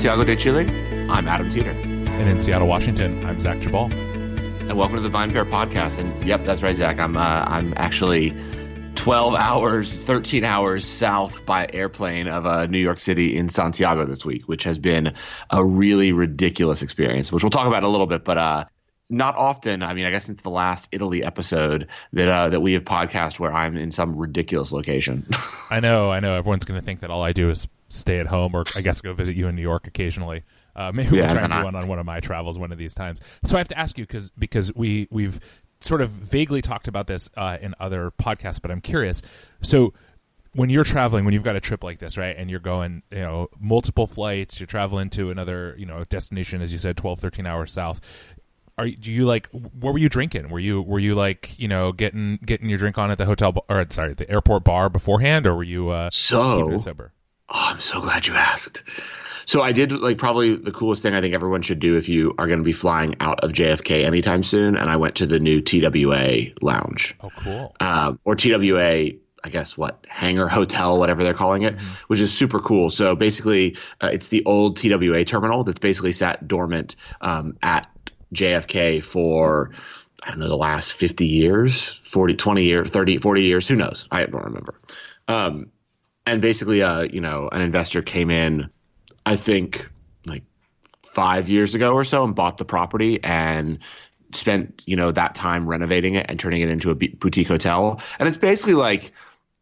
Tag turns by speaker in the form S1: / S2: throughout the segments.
S1: Santiago de Chile, I'm Adam Teeter.
S2: And in Seattle, Washington, I'm Zach Geballe.
S1: And welcome to the VinePair podcast. And yep, that's right, Zach. I'm uh, I'm actually 12 hours, 13 hours south by airplane of uh, New York City in Santiago this week, which has been a really ridiculous experience, which we'll talk about a little bit. But uh, not often. I mean, I guess since the last Italy episode that uh, that we have podcast where I'm in some ridiculous location.
S2: I know, I know. Everyone's going to think that all I do is stay at home, or I guess go visit you in New York occasionally. Uh, maybe we'll try and do one on one of my travels one of these times. So I have to ask you because because we we've sort of vaguely talked about this uh, in other podcasts, but I'm curious. So when you're traveling, when you've got a trip like this, right, and you're going, you know, multiple flights, you're traveling to another, you know, destination, as you said, 12, 13 hours south are do you like what were you drinking were you were you like you know getting getting your drink on at the hotel or sorry the airport bar beforehand or were you uh
S1: so sober oh i'm so glad you asked so i did like probably the coolest thing i think everyone should do if you are going to be flying out of jfk anytime soon and i went to the new twa lounge
S2: oh cool
S1: um, or twa I guess what hangar hotel, whatever they're calling it, mm-hmm. which is super cool. So basically, uh, it's the old TWA terminal that's basically sat dormant um, at JFK for I don't know the last 50 years, 40, 20 years, 30, 40 years, who knows? I don't remember. Um, and basically, uh, you know, an investor came in, I think like five years ago or so, and bought the property and spent you know that time renovating it and turning it into a boutique hotel. And it's basically like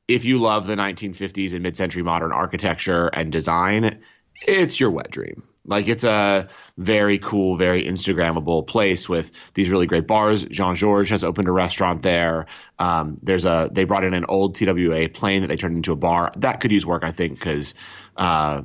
S1: if you love the 1950s and mid-century modern architecture and design, it's your wet dream. Like it's a very cool, very Instagrammable place with these really great bars. Jean Georges has opened a restaurant there. Um, there's a they brought in an old TWA plane that they turned into a bar that could use work, I think, because uh,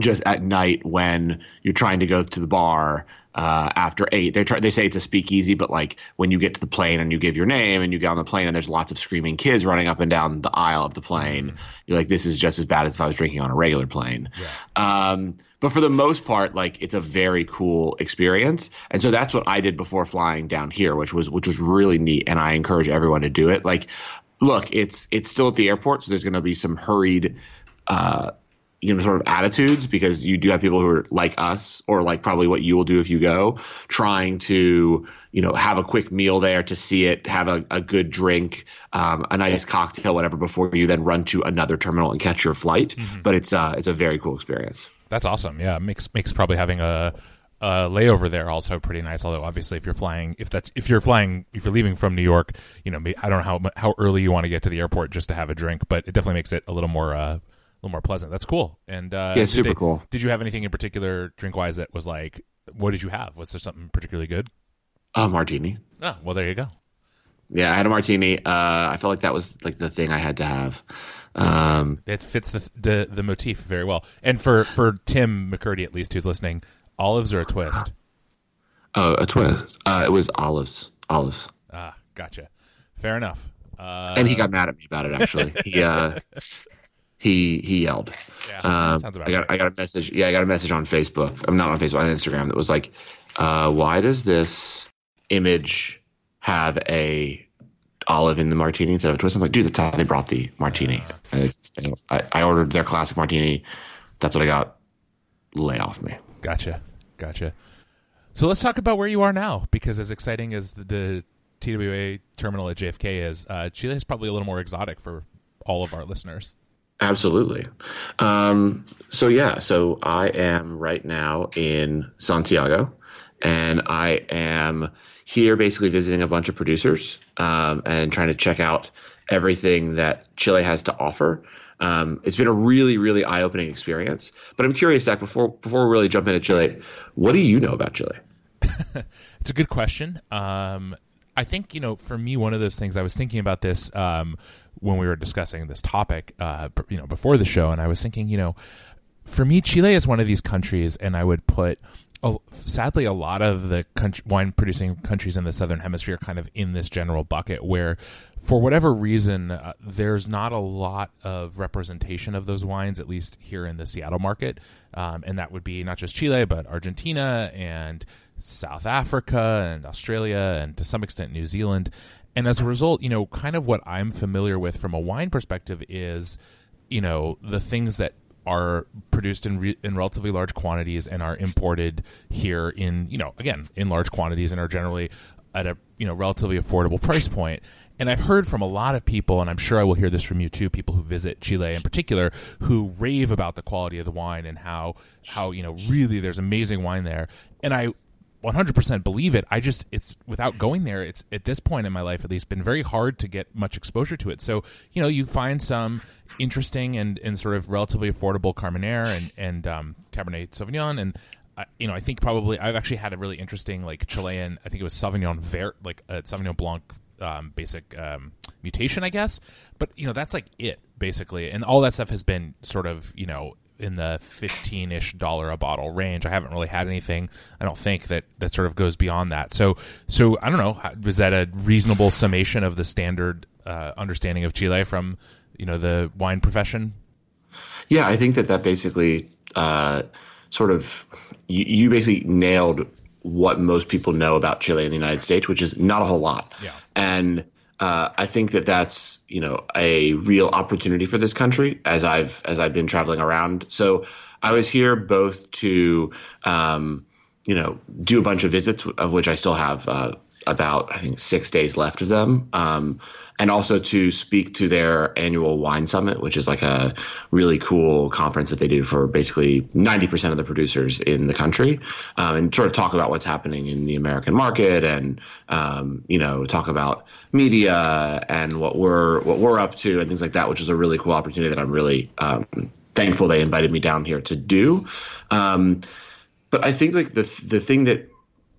S1: just at night when you're trying to go to the bar uh, after eight. They try, they say it's a speakeasy, but like when you get to the plane and you give your name and you get on the plane and there's lots of screaming kids running up and down the aisle of the plane, mm-hmm. you're like, this is just as bad as if I was drinking on a regular plane. Yeah. Um, but for the most part, like it's a very cool experience, and so that's what I did before flying down here, which was which was really neat, and I encourage everyone to do it. Like, look, it's it's still at the airport, so there's going to be some hurried. Uh, you know sort of attitudes because you do have people who are like us or like probably what you will do if you go trying to you know have a quick meal there to see it have a, a good drink um, a nice cocktail whatever before you then run to another terminal and catch your flight mm-hmm. but it's uh it's a very cool experience
S2: that's awesome yeah makes makes probably having a uh, layover there also pretty nice. Although obviously, if you're flying, if that's if you're flying, if you're leaving from New York, you know, I don't know how how early you want to get to the airport just to have a drink, but it definitely makes it a little more uh, little more pleasant. That's cool. And uh,
S1: yeah, super
S2: they,
S1: cool.
S2: Did you have anything in particular drink wise that was like? What did you have? Was there something particularly good?
S1: A uh, martini.
S2: Oh well, there you go.
S1: Yeah, I had a martini. Uh, I felt like that was like the thing I had to have. Um,
S2: it fits the, the the motif very well. And for for Tim McKirdy at least, who's listening, olives are a twist.
S1: Oh, a twist. Uh, it was olives. Olives.
S2: Ah, gotcha. Fair enough. Uh,
S1: and he got mad at me about it. Actually, he uh, he he yelled.
S2: Yeah, um,
S1: I got right. I got a message. Yeah, I got a message on Facebook. I'm not on Facebook on Instagram that was like, uh, "Why does this image have a olive in the martini instead of a twist?" I'm like, "Dude, that's how they brought the martini. I, I, I ordered their classic martini. That's what I got. Lay off me."
S2: Gotcha, gotcha. So let's talk about where you are now, because as exciting as the, the TWA terminal at JFK is, uh, Chile is probably a little more exotic for all of our listeners.
S1: Absolutely. Um, so yeah, so I am right now in Santiago, and I am here basically visiting a bunch of producers um, and trying to check out everything that Chile has to offer. Um, it's been a really, really eye-opening experience. But I'm curious, Zach, before before we really jump into Chile, what do you know about Chile?
S2: it's a good question. Um, I think you know, for me, one of those things I was thinking about this um, when we were discussing this topic, uh, you know, before the show, and I was thinking, you know, for me, Chile is one of these countries, and I would put, oh, sadly, a lot of the country, wine producing countries in the southern hemisphere kind of in this general bucket, where for whatever reason, uh, there's not a lot of representation of those wines, at least here in the Seattle market, um, and that would be not just Chile, but Argentina and South Africa and Australia and to some extent New Zealand. And as a result, you know, kind of what I'm familiar with from a wine perspective is, you know, the things that are produced in re- in relatively large quantities and are imported here in you know again in large quantities and are generally at a you know relatively affordable price point. And I've heard from a lot of people, and I'm sure I will hear this from you too, people who visit Chile in particular, who rave about the quality of the wine and how how you know really there's amazing wine there. And I 100% believe it. I just it's without going there. It's at this point in my life at least been very hard to get much exposure to it. So you know you find some interesting and, and sort of relatively affordable Carmenere and and um, Cabernet Sauvignon and. Uh, you know, I think probably I've actually had a really interesting like Chilean. I think it was Sauvignon Vert, like a Sauvignon Blanc um, basic um, mutation, I guess. But you know, that's like it basically, and all that stuff has been sort of you know in the 15-ish dollar a bottle range. I haven't really had anything. I don't think that that sort of goes beyond that. So, so I don't know. Was that a reasonable summation of the standard uh, understanding of Chile from you know the wine profession?
S1: Yeah, I think that that basically uh, sort of you, you basically nailed what most people know about Chile in the United States, which is not a whole lot.
S2: Yeah.
S1: And uh, I think that that's you know a real opportunity for this country as I've as I've been traveling around. So I was here both to um, you know do a bunch of visits of which I still have uh, about I think six days left of them. Um, and also to speak to their annual wine summit, which is like a really cool conference that they do for basically 90% of the producers in the country, um, and sort of talk about what's happening in the American market, and um, you know talk about media and what we're what we're up to and things like that, which is a really cool opportunity that I'm really um, thankful they invited me down here to do. Um, but I think like the the thing that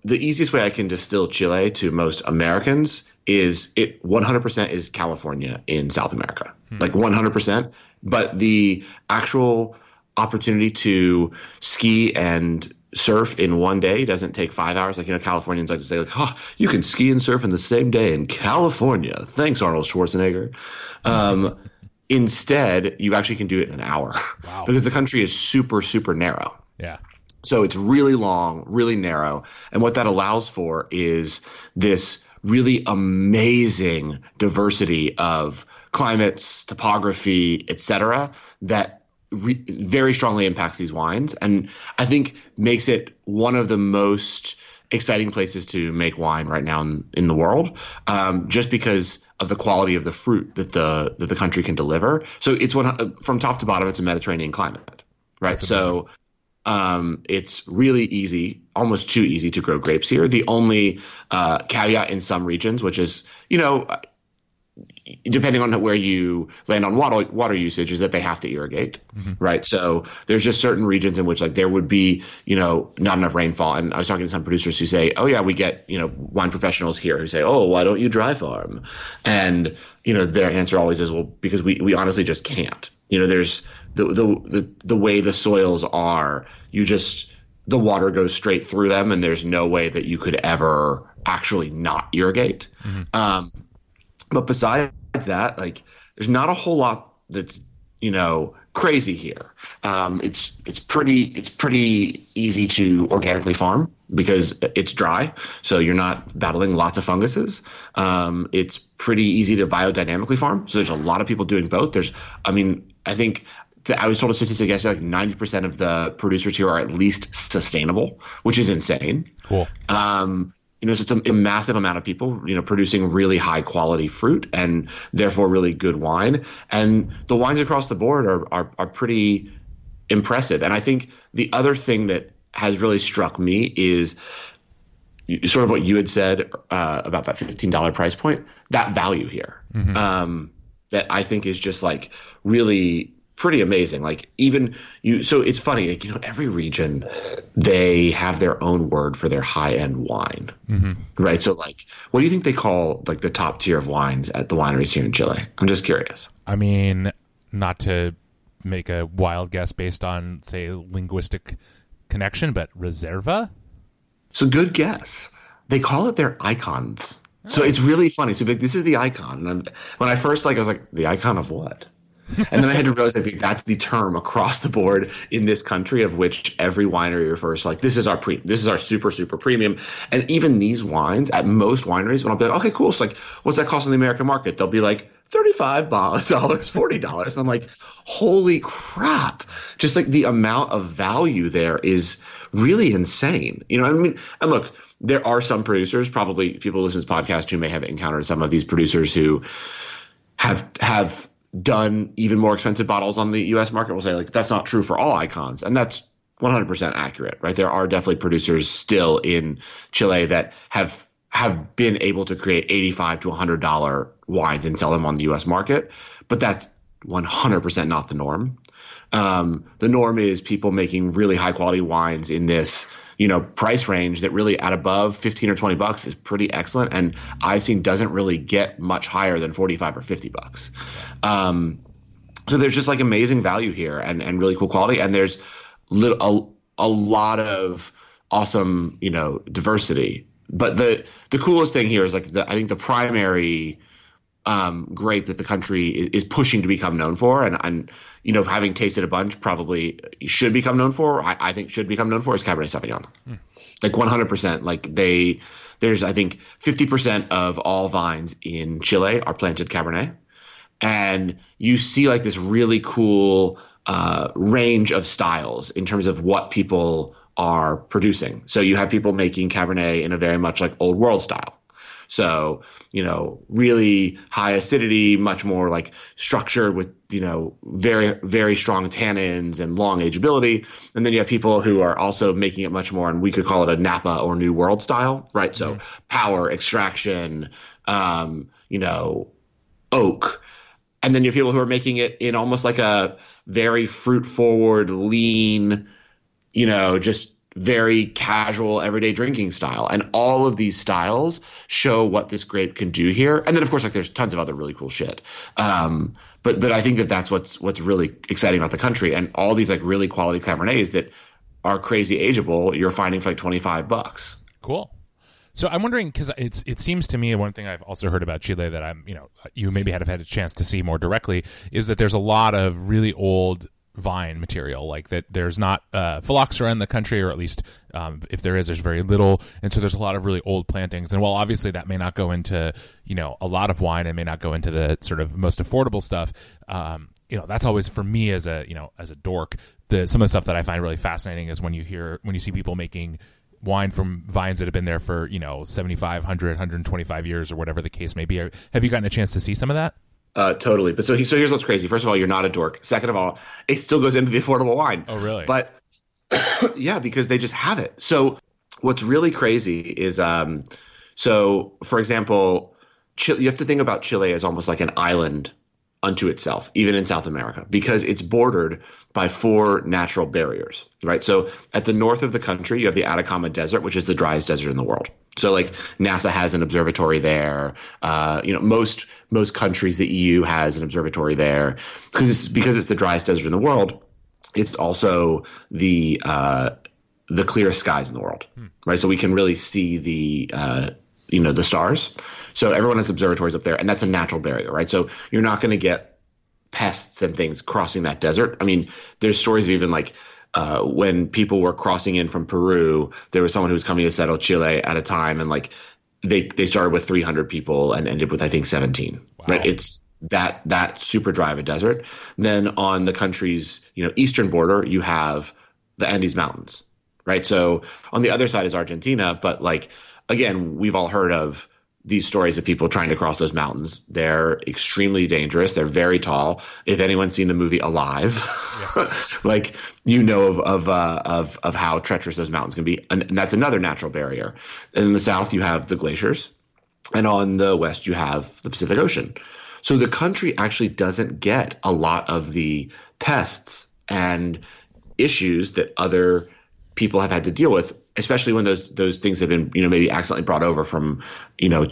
S1: the easiest way I can distill Chile to most Americans is it 100% is California in South America, hmm. like 100%. But the actual opportunity to ski and surf in one day doesn't take five hours. Like, you know, Californians like to say, like, oh, you can ski and surf in the same day in California. Thanks, Arnold Schwarzenegger. Um, instead, you actually can do it in an hour wow. because the country is super, super narrow.
S2: Yeah.
S1: So it's really long, really narrow. And what that allows for is this really amazing diversity of climates, topography, etc. that re- very strongly impacts these wines, and I think makes it one of the most exciting places to make wine right now in, in the world, um, just because of the quality of the fruit that the that the country can deliver. So it's one from top to bottom, it's a Mediterranean climate, right? So um, it's really easy, almost too easy to grow grapes here. The only uh, caveat in some regions, which is, you know, depending on where you land on water water usage, is that they have to irrigate, mm-hmm. right? So there's just certain regions in which like there would be, you know, not enough rainfall. And I was talking to some producers who say, oh yeah, we get, you know, wine professionals here who say, oh, why don't you dry farm? And you know, their answer always is, well, because we we honestly just can't. You know, there's the the the, the way the soils are, you just the water goes straight through them, and there's no way that you could ever actually not irrigate. Mm-hmm. Um, but besides that, like, there's not a whole lot that's you know crazy here. Um, it's it's pretty it's pretty easy to organically farm because it's dry, so you're not battling lots of funguses. Um, it's pretty easy to biodynamically farm, so there's a lot of people doing both. There's, I mean, I think I was told a statistic yesterday, like 90% of the producers here are at least sustainable, which is insane.
S2: Cool.
S1: Um, you know, it's a, a, massive amount of people, you know, producing really high quality fruit and therefore really good wine. And the wines across the board are, are, are pretty impressive. And I think the other thing that has really struck me is sort of what you had said uh, about that $15 price point, that value here. Mm-hmm. Um, that I think is just like really pretty amazing. Like even you, so it's funny. Like, you know, every region they have their own word for their high end wine, mm-hmm. right? So like, what do you think they call like the top tier of wines at the wineries here in Chile? I'm just curious.
S2: I mean, not to make a wild guess based on say linguistic connection, but reserva.
S1: So good guess. They call it their icons. So it's really funny. So like, this is the icon. And when I first like, I was like, the icon of what? and then I had to realize that that's the term across the board in this country of which every winery refers to like this is our pre this is our super super premium. And even these wines at most wineries, when I'll be like, okay, cool. So like, what's that cost in the American market? They'll be like thirty-five dollars, forty dollars. And I'm like, holy crap! just like the amount of value there is really insane. You know, I mean, and look, there are some producers, probably people listen to this podcast who may have encountered some of these producers who have have done even more expensive bottles on the U.S. market. Will say like that's not true for all icons, and that's 100% accurate, right? There are definitely producers still in Chile that have have been able to create 85 to 100 dollar wines and sell them on the U.S. market, but that's 100% not the norm. Um, the norm is people making really high quality wines in this you know price range that really at above 15 or 20 bucks is pretty excellent. And Eyesteen doesn't really get much higher than 45 or 50 bucks. Um, so there's just like amazing value here and and really cool quality. And there's little, a, a lot of awesome you know diversity. But the the coolest thing here is like the, I think the primary um, grape that the country is, pushing to become known for, and, and you know, having tasted a bunch, probably should become known for. I, I think should become known for is Cabernet Sauvignon, mm. like 100. percent Like they, there's I think 50 percent of all vines in Chile are planted Cabernet, and you see like this really cool uh, range of styles in terms of what people are producing. So you have people making Cabernet in a very much like old world style. So, you know, really high acidity, much more like structured with, you know, very, very strong tannins and long ageability. And then you have people who are also making it much more, and we could call it a Napa or New World style, right? So mm-hmm. power, extraction, um, you know, oak. And then you have people who are making it in almost like a very fruit forward, lean, you know, just very casual everyday drinking style. And all of these styles show what this grape can do here. And then of course like there's tons of other really cool shit. Um, but but i think that that's what's what's really exciting about the country. And all these like really quality cabernets that are crazy ageable you're finding for like 25 bucks.
S2: Cool. So I'm wondering because it's it seems to me one thing I've also heard about Chile that I'm you know you maybe have had a chance to see more directly is that there's a lot of really old vine material like that there's not uh, phylloxera in the country or at least um, if there is there's very little. And so there's a lot of really old plantings. And while obviously that may not go into you know a lot of wine and may not go into the sort of most affordable stuff um, you know that's always for me as a you know as a dork the some of the stuff that i find really fascinating is when you hear when you see people making wine from vines that have been there for you know 75 100 125 years or whatever the case may be. Have you gotten a chance to see some of that
S1: uh, totally. But so he, so here's what's crazy. First of all, you're not a dork. Second of all, it still goes into the affordable wine.
S2: Oh, really?
S1: But yeah, because they just have it. So what's really crazy is, um, so for example, Chile, you have to think about Chile as almost like an island unto itself, even in South America, because it's bordered by four natural barriers, right? So at the north of the country, you have the Atacama Desert, which is the driest desert in the world. So like NASA has an observatory there. Uh, you know, most most countries, the EU has an observatory there because it's because it's the driest desert in the world. It's also the uh, the clearest skies in the world, hmm. right? So we can really see the uh, you know the stars. So everyone has observatories up there, and that's a natural barrier, right? So you're not going to get pests and things crossing that desert. I mean, there's stories of even like uh, when people were crossing in from Peru, there was someone who was coming to settle Chile at a time, and like they they started with 300 people and ended with I think 17. Wow. Right? It's that that super dry of a desert. Then on the country's you know eastern border, you have the Andes Mountains, right? So on the other side is Argentina, but like again, we've all heard of these stories of people trying to cross those mountains. They're extremely dangerous. They're very tall. If anyone's seen the movie Alive, yeah. like you know of of, uh, of of how treacherous those mountains can be, and, and that's another natural barrier. And in the south, you have the glaciers, and on the west, you have the Pacific Ocean. So the country actually doesn't get a lot of the pests and issues that other people have had to deal with especially when those those things have been you know maybe accidentally brought over from you know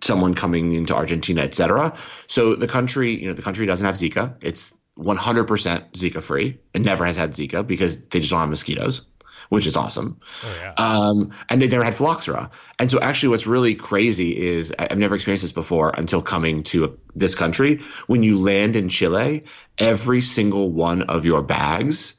S1: someone coming into Argentina, et cetera. So the country, you know, the country doesn't have Zika. It's 100% Zika free. It never has had Zika because they just don't have mosquitoes, which is awesome. Oh, yeah. um, and they never had phylloxera. And so actually what's really crazy is I've never experienced this before until coming to this country. When you land in Chile, every single one of your bags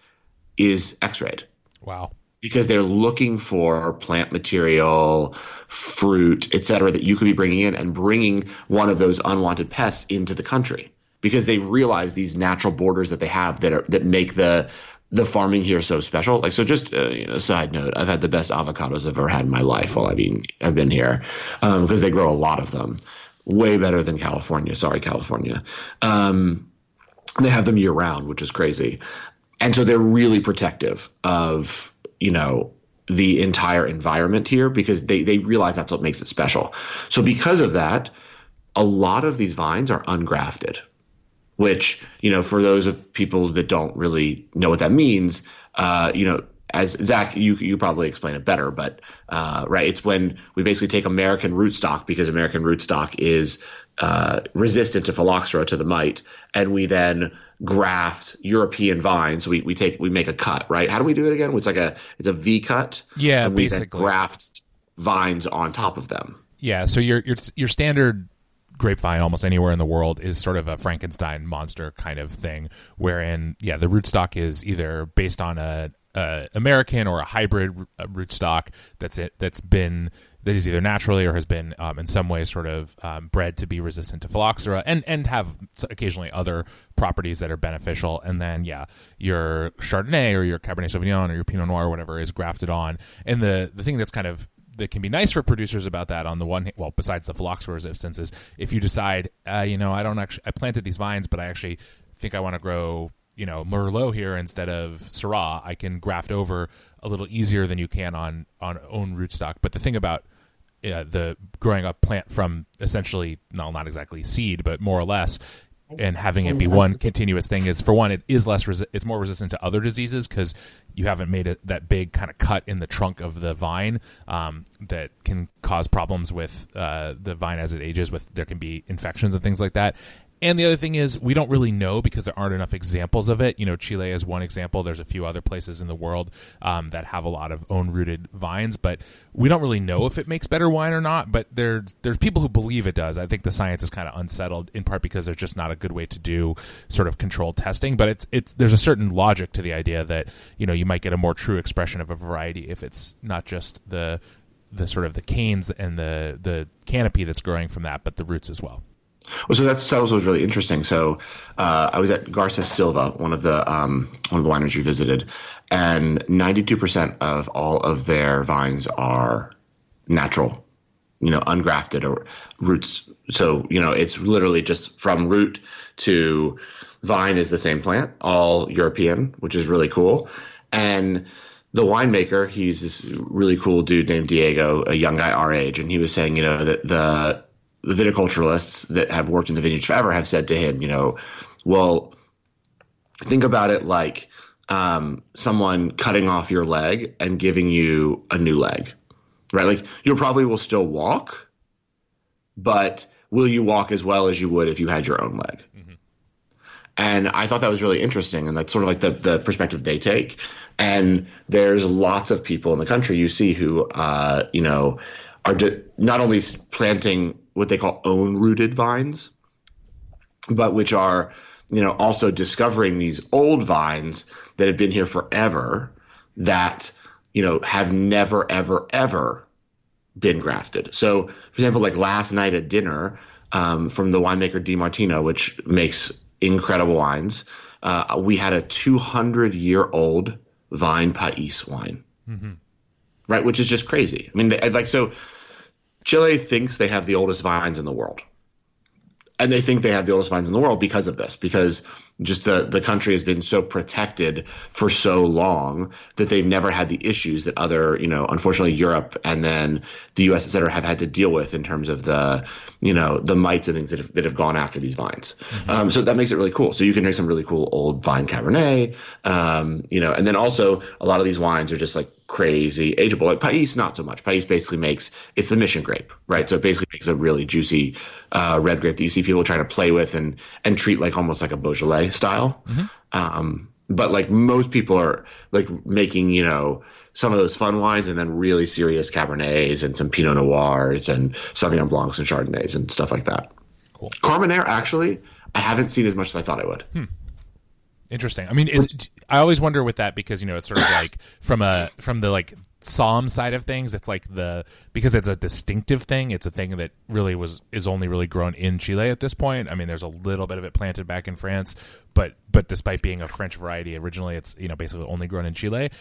S1: is x-rayed.
S2: Wow
S1: because they're looking for plant material, fruit, et cetera, that you could be bringing in and bringing one of those unwanted pests into the country because they realize these natural borders that they have that are, that make the the farming here so special. Like, so just uh, you know, side note, I've had the best avocados I've ever had in my life while I've been I've been here um, because they grow a lot of them, way better than California. Sorry, California. Um, they have them year round, which is crazy, and so they're really protective of you know the entire environment here because they they realize that's what makes it special. So because of that, a lot of these vines are ungrafted which you know for those of people that don't really know what that means uh, you know as Zach, you you probably explain it better, but uh, right, it's when we basically take American rootstock because American rootstock is uh, resistant to phylloxera to the mite, and we then graft European vines. We we take we make a cut, right? How do we do it again? It's like a it's a V cut.
S2: Yeah,
S1: and we
S2: basically.
S1: then graft vines on top of them.
S2: Yeah, so your your your standard grapevine almost anywhere in the world is sort of a Frankenstein monster kind of thing, wherein yeah, the rootstock is either based on a, a American or a hybrid rootstock that's it that's been that is either naturally or has been um, in some way sort of um, bred to be resistant to phylloxera and and have occasionally other properties that are beneficial. And then yeah, your Chardonnay or your Cabernet Sauvignon or your Pinot Noir or whatever is grafted on. And the the thing that's kind of that can be nice for producers about that on the one hand, well besides the phylloxera resistance is if you decide uh, you know i don't actually i planted these vines but i actually think i want to grow you know merlot here instead of syrah i can graft over a little easier than you can on on own rootstock. But the thing about uh, the growing a plant from essentially no not exactly seed but more or less and having it be one continuous thing is for one it is less resi- it's more resistant to other diseases because you haven't made it that big kind of cut in the trunk of the vine um, that can cause problems with uh, the vine as it ages with there can be infections and things like that and the other thing is, we don't really know because there aren't enough examples of it. You know, Chile is one example. There's a few other places in the world um, that have a lot of own rooted vines, but we don't really know if it makes better wine or not. But there's there's people who believe it does. I think the science is kind of unsettled in part because there's just not a good way to do sort of controlled testing. But it's it's there's a certain logic to the idea that you know you might get a more true expression of a variety if it's not just the the sort of the canes and the the canopy that's growing from that, but the roots as well.
S1: Well, so that's that was really interesting. So uh, I was at Garces Silva, one of the um, one of the wineries we visited, and ninety two percent of all of their vines are natural, you know, ungrafted or roots. So you know, it's literally just from root to vine is the same plant, all European, which is really cool. And the winemaker, he's this really cool dude named Diego, a young guy our age, and he was saying, you know, that the the viticulturalists that have worked in the vineyard forever have said to him, you know, well, think about it like um, someone cutting off your leg and giving you a new leg, right? Like you probably will still walk, but will you walk as well as you would if you had your own leg? Mm-hmm. And I thought that was really interesting, and that's sort of like the the perspective they take. And there's lots of people in the country you see who, uh, you know, are not only planting what they call own rooted vines, but which are, you know, also discovering these old vines that have been here forever that, you know, have never, ever, ever been grafted. So, for example, like last night at dinner um, from the winemaker De Martino, which makes incredible wines, uh, we had a 200 year old vine Pais wine. Mm-hmm. Right, which is just crazy. I mean, like so Chile thinks they have the oldest vines in the world. And they think they have the oldest vines in the world because of this, because just the, the country has been so protected for so long that they've never had the issues that other, you know, unfortunately Europe and then the US, et cetera, have had to deal with in terms of the, you know, the mites and things that have, that have gone after these vines. Mm-hmm. Um, so that makes it really cool. So you can drink some really cool old vine Cabernet, um, you know, and then also a lot of these wines are just like crazy ageable. Like Pais, not so much. Pais basically makes it's the mission grape, right? So it basically makes a really juicy uh, red grape that you see people trying to play with and and treat like almost like a Beaujolais style. Mm-hmm. Um, but like most people are like making you know some of those fun wines and then really serious Cabernets and some Pinot Noirs and Sauvignon Blancs and Chardonnays and stuff like that.
S2: Cool.
S1: Carmenere actually, I haven't seen as much as I thought I would. Hmm.
S2: Interesting. I mean, is, I always wonder with that because you know it's sort of like from a from the like Somm side of things. It's like the because it's a distinctive thing. It's a thing that really was is only really grown in Chile at this point. I mean, there's a little bit of it planted back in France, but but despite being a French variety originally, it's you know basically only grown in Chile.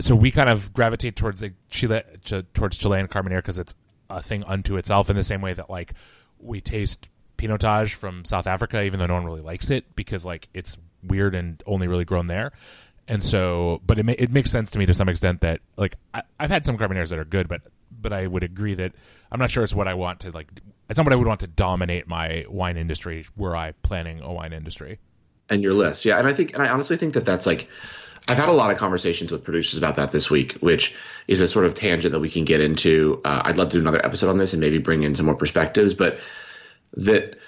S2: So we kind of gravitate towards like Chile to, towards Chilean Carmenere because it's a thing unto itself in the same way that like we taste Pinotage from South Africa, even though no one really likes it because like it's weird and only really grown there. And so, but it ma- it makes sense to me to some extent that like I, have had some Carmeneres that are good, but but I would agree that I'm not sure it's what I want to like. It's not what I would want to dominate my wine industry were I planning a wine industry.
S1: And your list, yeah. And I think, and I honestly think that that's like. I've had a lot of conversations with producers about that this week, which is a sort of tangent that we can get into. Uh, I'd love to do another episode on this and maybe bring in some more perspectives, but that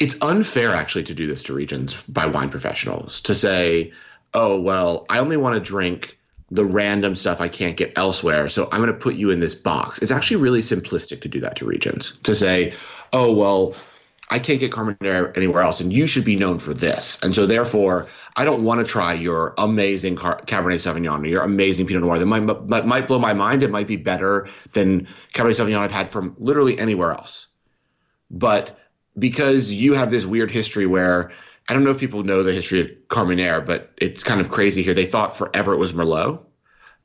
S1: it's unfair actually to do this to regions by wine professionals to say, oh, well, I only want to drink the random stuff I can't get elsewhere. So I'm going to put you in this box. It's actually really simplistic to do that to regions to say, oh, well, I can't get Carmenere anywhere else, and you should be known for this. And so, therefore, I don't want to try your amazing Car- Cabernet Sauvignon or your amazing Pinot Noir that might, might, might blow my mind. It might be better than Cabernet Sauvignon I've had from literally anywhere else. But because you have this weird history where I don't know if people know the history of Carmenere, but it's kind of crazy here. They thought forever it was Merlot.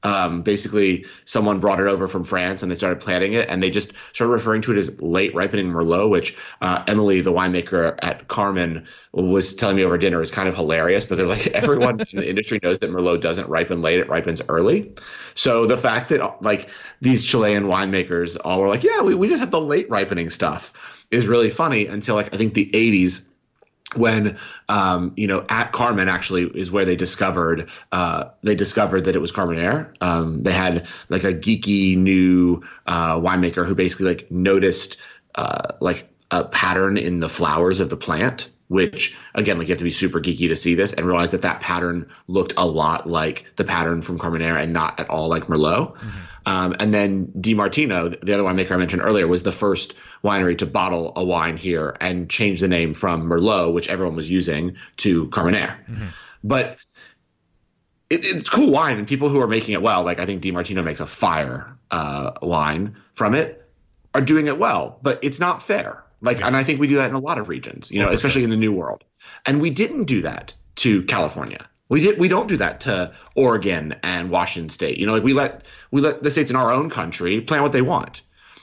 S1: Um, basically, someone brought it over from France and they started planting it, and they just started referring to it as late ripening Merlot, which uh, Emily, the winemaker at Carmen, was telling me over dinner is kind of hilarious because like everyone in the industry knows that Merlot doesn't ripen late; it ripens early. So the fact that like these Chilean winemakers all were like, yeah, we, we just have the late ripening stuff is really funny until like I think the 80s when um, you know at Carmen actually is where they discovered uh, they discovered that it was Carmenere. Um, they had like a geeky new uh, winemaker who basically like noticed uh, like a pattern in the flowers of the plant. Which again, like you have to be super geeky to see this and realize that that pattern looked a lot like the pattern from Carmenere and not at all like Merlot. Mm-hmm. Um, and then De Martino, the other winemaker I mentioned earlier, was the first winery to bottle a wine here and change the name from Merlot, which everyone was using, to Carmenere. Mm-hmm. But it, it's cool wine, and people who are making it well, like I think De Martino makes a fire uh, wine from it, are doing it well. But it's not fair. Like, and I think we do that in a lot of regions, you know, especially sure. in the New World. And we didn't do that to California. We did. We don't do that to Oregon and Washington State. You know, like we let we let the states in our own country plan what they want.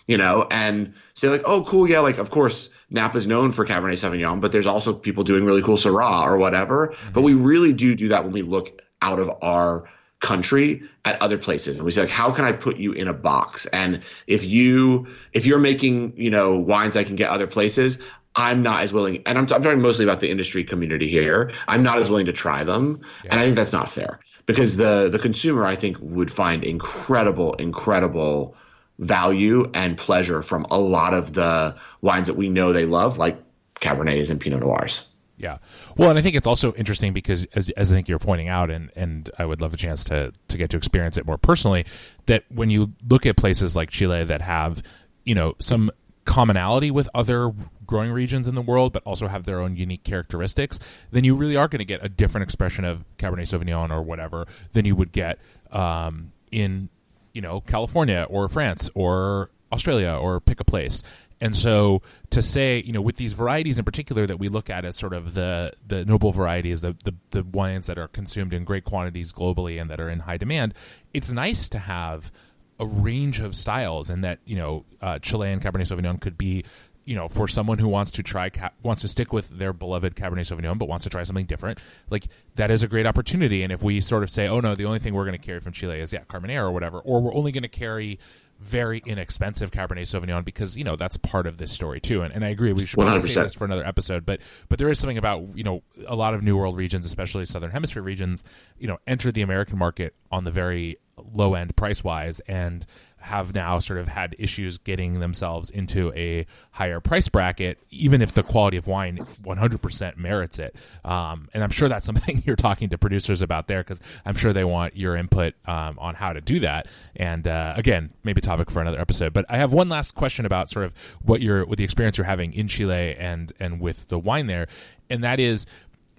S1: You know, and say like, oh, cool, yeah, like of course Napa Napa's known for Cabernet Sauvignon, but there's also people doing really cool Syrah or whatever. Mm-hmm. But we really do do that when we look out of our country at other places and we say like how can i put you in a box and if you if you're making you know wines i can get other places I'm not as willing, and I'm, I'm, talking mostly about the industry community here. I'm not as willing to try them, yeah. and I think that's not fair because the the consumer I think would find incredible, incredible value and pleasure from a lot of the wines that we know they love, like Cabernets and Pinot Noirs.
S2: Yeah, well, and I think it's also interesting because, as, as I think you're pointing out, and, and I would love a chance to to get to experience it more personally, that when you look at places like Chile that have, you know, some commonality with other growing regions in the world, but also have their own unique characteristics, then you really are going to get a different expression of Cabernet Sauvignon or whatever than you would get um, in, you know, California or France or Australia or pick a place. And so to say, you know, with these varieties in particular that we look at as sort of the the noble varieties, the, the the wines that are consumed in great quantities globally and that are in high demand, it's nice to have a range of styles, and that you know uh, Chilean Cabernet Sauvignon could be you know, for someone who wants to try, wants to stick with their beloved Cabernet Sauvignon, but wants to try something different, like that is a great opportunity. And if we sort of say, oh no, the only thing we're going to carry from Chile is yeah, Carmenere or whatever, or we're only going to carry very inexpensive Cabernet Sauvignon because you know that's part of this story too. And, and I agree, we should probably say this for another episode. But but there is something about you know a lot of New World regions, especially Southern Hemisphere regions, you know, enter the American market on the very low end price wise and have now sort of had issues getting themselves into a higher price bracket, even if the quality of wine 100% merits it. Um, and I'm sure that's something you're talking to producers about there because I'm sure they want your input um, on how to do that. And uh, again, maybe topic for another episode. But I have one last question about sort of what you're with the experience you're having in Chile and and with the wine there, and that is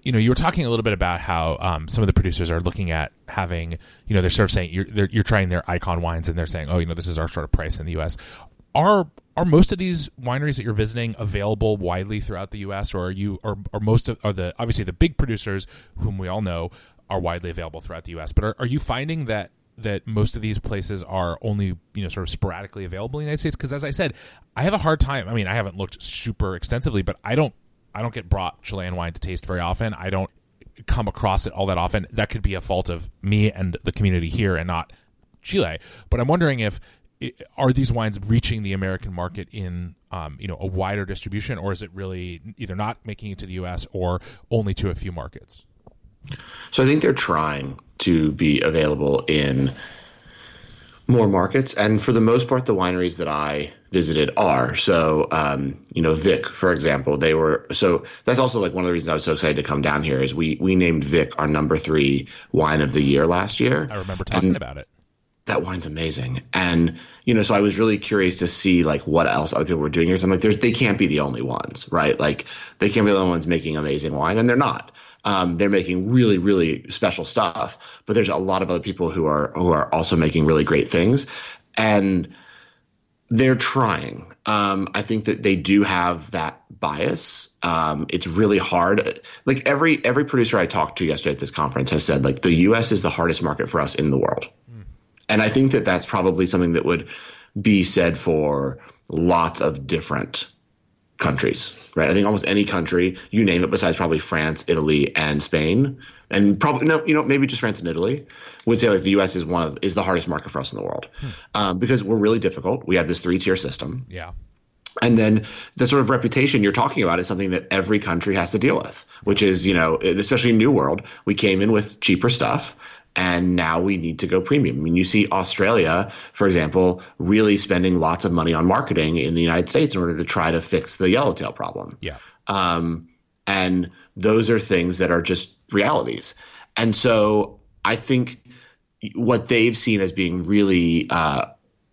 S2: you know, you were talking a little bit about how um, some of the producers are looking at having, you know, they're sort of saying you're you're trying their icon wines and they're saying, oh, you know, this is our sort of price in the U.S. Are are most of these wineries that you're visiting available widely throughout the U.S. or are you or, or most of are the obviously the big producers whom we all know are widely available throughout the U.S. But are, are you finding that that most of these places are only you know sort of sporadically available in the United States? Because as I said, I have a hard time. I mean, I haven't looked super extensively, but I don't I don't get brought Chilean wine to taste very often. I don't come across it all that often. That could be a fault of me and the community here, and not Chile. But I'm wondering if are these wines reaching the American market in um, you know a wider distribution, or is it really either not making it to the U.S. or only to a few markets?
S1: So I think they're trying to be available in more markets, and for the most part, the wineries that I visited are. So, um, you know, Vik, for example, they were. So that's also like one of the reasons I was so excited to come down here is we we named Vik our number three wine of the year last year.
S2: I remember talking and, about it
S1: that wine's amazing. And, you know, so I was really curious to see like what else other people were doing here. So I'm like, there's, they can't be the only ones, right? Like they can't be the only ones making amazing wine and they're not. Um, they're making really, really special stuff, but there's a lot of other people who are, who are also making really great things. And they're trying. Um, I think that they do have that bias. Um, it's really hard. Like every, every producer I talked to yesterday at this conference has said like the U.S. is the hardest market for us in the world. And I think that that's probably something that would be said for lots of different countries, right? I think almost any country, you name it, besides probably France, Italy, and Spain, and probably no, you know, maybe just France and Italy, would say like the U.S. is one of is the hardest market for us in the world hmm. um, because we're really difficult. We have this three tier system.
S2: Yeah.
S1: And then the sort of reputation you're talking about is something that every country has to deal with, which is, you know, especially New World, we came in with cheaper stuff and now we need to go premium. I mean, you see Australia, for example, really spending lots of money on marketing in the United States in order to try to fix the yellowtail problem.
S2: Yeah.
S1: Um, and those are things that are just realities. And so I think what they've seen as being really uh,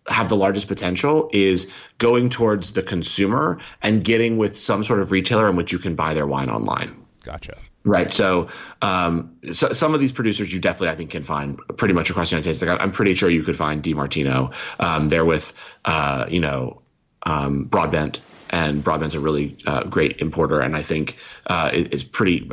S1: have the largest potential is going towards the consumer and getting with some sort of retailer in which you can buy their wine online.
S2: Gotcha.
S1: Right. So, um, so, some of these producers you definitely, I think, can find pretty much across the United States. Like I'm pretty sure you could find De Martino. Um, they're with, uh, you know, um, Broadbent, and Broadbent's a really uh, great importer, and I think uh, it, is pretty.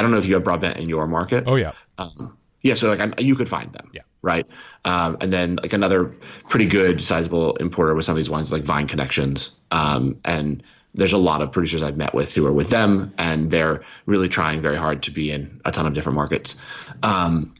S1: I don't know if you have Broadbent in your market.
S2: Oh yeah.
S1: Um, yeah. So like I'm, you could find them.
S2: Yeah.
S1: Right. Um, and then like another pretty good sizable importer with some of these wines like Vine Connections, um, and there's a lot of producers I've met with who are with them, and they're really trying very hard to be in a ton of different markets. Um,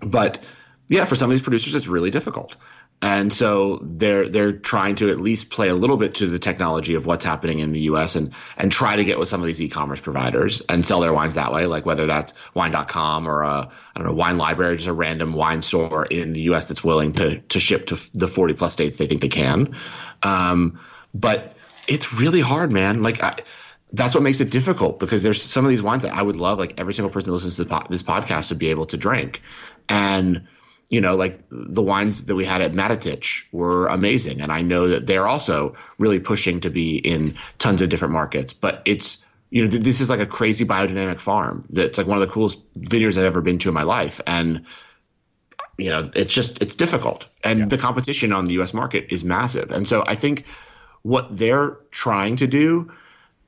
S1: but yeah, for some of these producers, it's really difficult, and so they're they're trying to at least play a little bit to the technology of what's happening in the U.S. and and try to get with some of these e-commerce providers and sell their wines that way, like whether that's Wine.com or a I don't know Wine Library, just a random wine store in the U.S. that's willing to to ship to the 40 plus states they think they can. Um, but it's really hard, man. Like I, that's what makes it difficult because there's some of these wines that I would love, like every single person that listens to this podcast to be able to drink. And, you know, like the wines that we had at Matetic were amazing. And I know that they're also really pushing to be in tons of different markets, but it's, you know, this is like a crazy biodynamic farm that's like one of the coolest vineyards I've ever been to in my life. And, you know, it's just, it's difficult. And yeah. the competition on the US market is massive. And so I think, what they're trying to do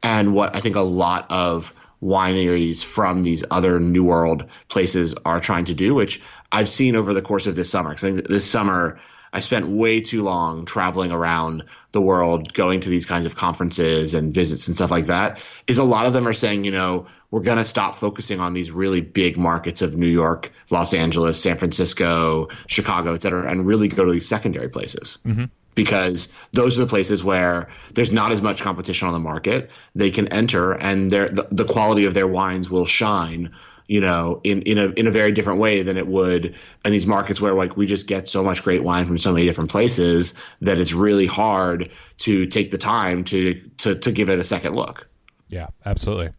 S1: and what I think a lot of wineries from these other New World places are trying to do, which I've seen over the course of this summer. Because this summer, I spent way too long traveling around the world, going to these kinds of conferences and visits and stuff like that. Is a lot of them are saying, you know, we're going to stop focusing on these really big markets of New York, Los Angeles, San Francisco, Chicago, et cetera, and really go to these secondary places. Mm-hmm because those are the places where there's not as much competition on the market. They can enter, and the, the quality of their wines will shine. You know, in, in a in a very different way than it would in these markets where like we just get so much great wine from so many different places that it's really hard to take the time to to to give it a second look.
S2: Yeah, absolutely.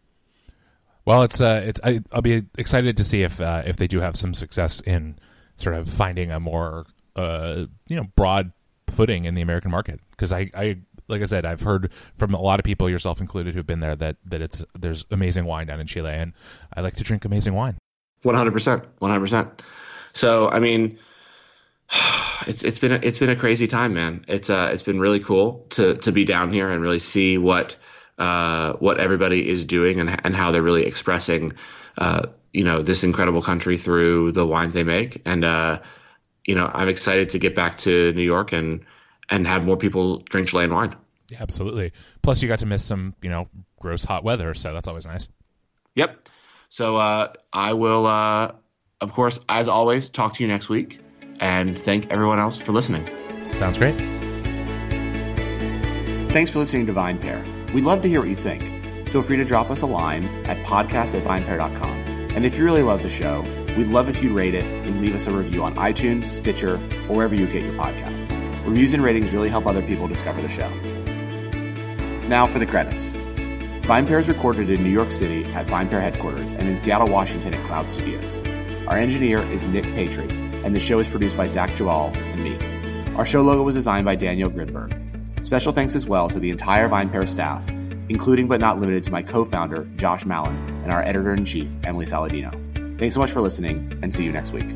S2: Well, it's uh, it's I, will be excited to see if uh, if they do have some success in sort of finding a more uh, you know broad footing in the American market because I, I like I said, I've heard from a lot of people, yourself included, who've been there that that it's there's amazing wine down in Chile, and I like to drink amazing wine.
S3: One hundred percent, one hundred percent. So I mean, it's it's been a, it's been a crazy time, man. It's uh it's been really cool to to be down here and really see what uh what everybody is doing and and how they're really expressing uh you know this incredible country through the wines they make and uh you know I'm excited to get back to New York and and have more people drink Chilean wine.
S2: Yeah, absolutely. Plus, you got to miss some, you know, gross hot weather, so that's always nice.
S3: Yep. So uh, I will, uh, of course, as always, talk to you next week, and thank everyone else for listening.
S2: Sounds great.
S1: Thanks for listening to VinePair. We'd love to hear what you think. Feel free to drop us a line at podcast at vinepair.com. And if you really love the show, we'd love if you'd rate it and leave us a review on iTunes, Stitcher, or wherever you get your podcasts. Reviews and ratings really help other people discover the show. Now for the credits. VinePair is recorded in New York City at VinePair headquarters and in Seattle, Washington at Cloud Studios. Our engineer is Nick Patry, and the show is produced by Zach Geballe and me. Our show logo was designed by Danielle Grinberg. Special thanks as well to the entire VinePair staff, including but not limited to my co-founder, Josh Malin, and our editor-in-chief, Emily Saladino. Thanks so much for listening, and see you next week.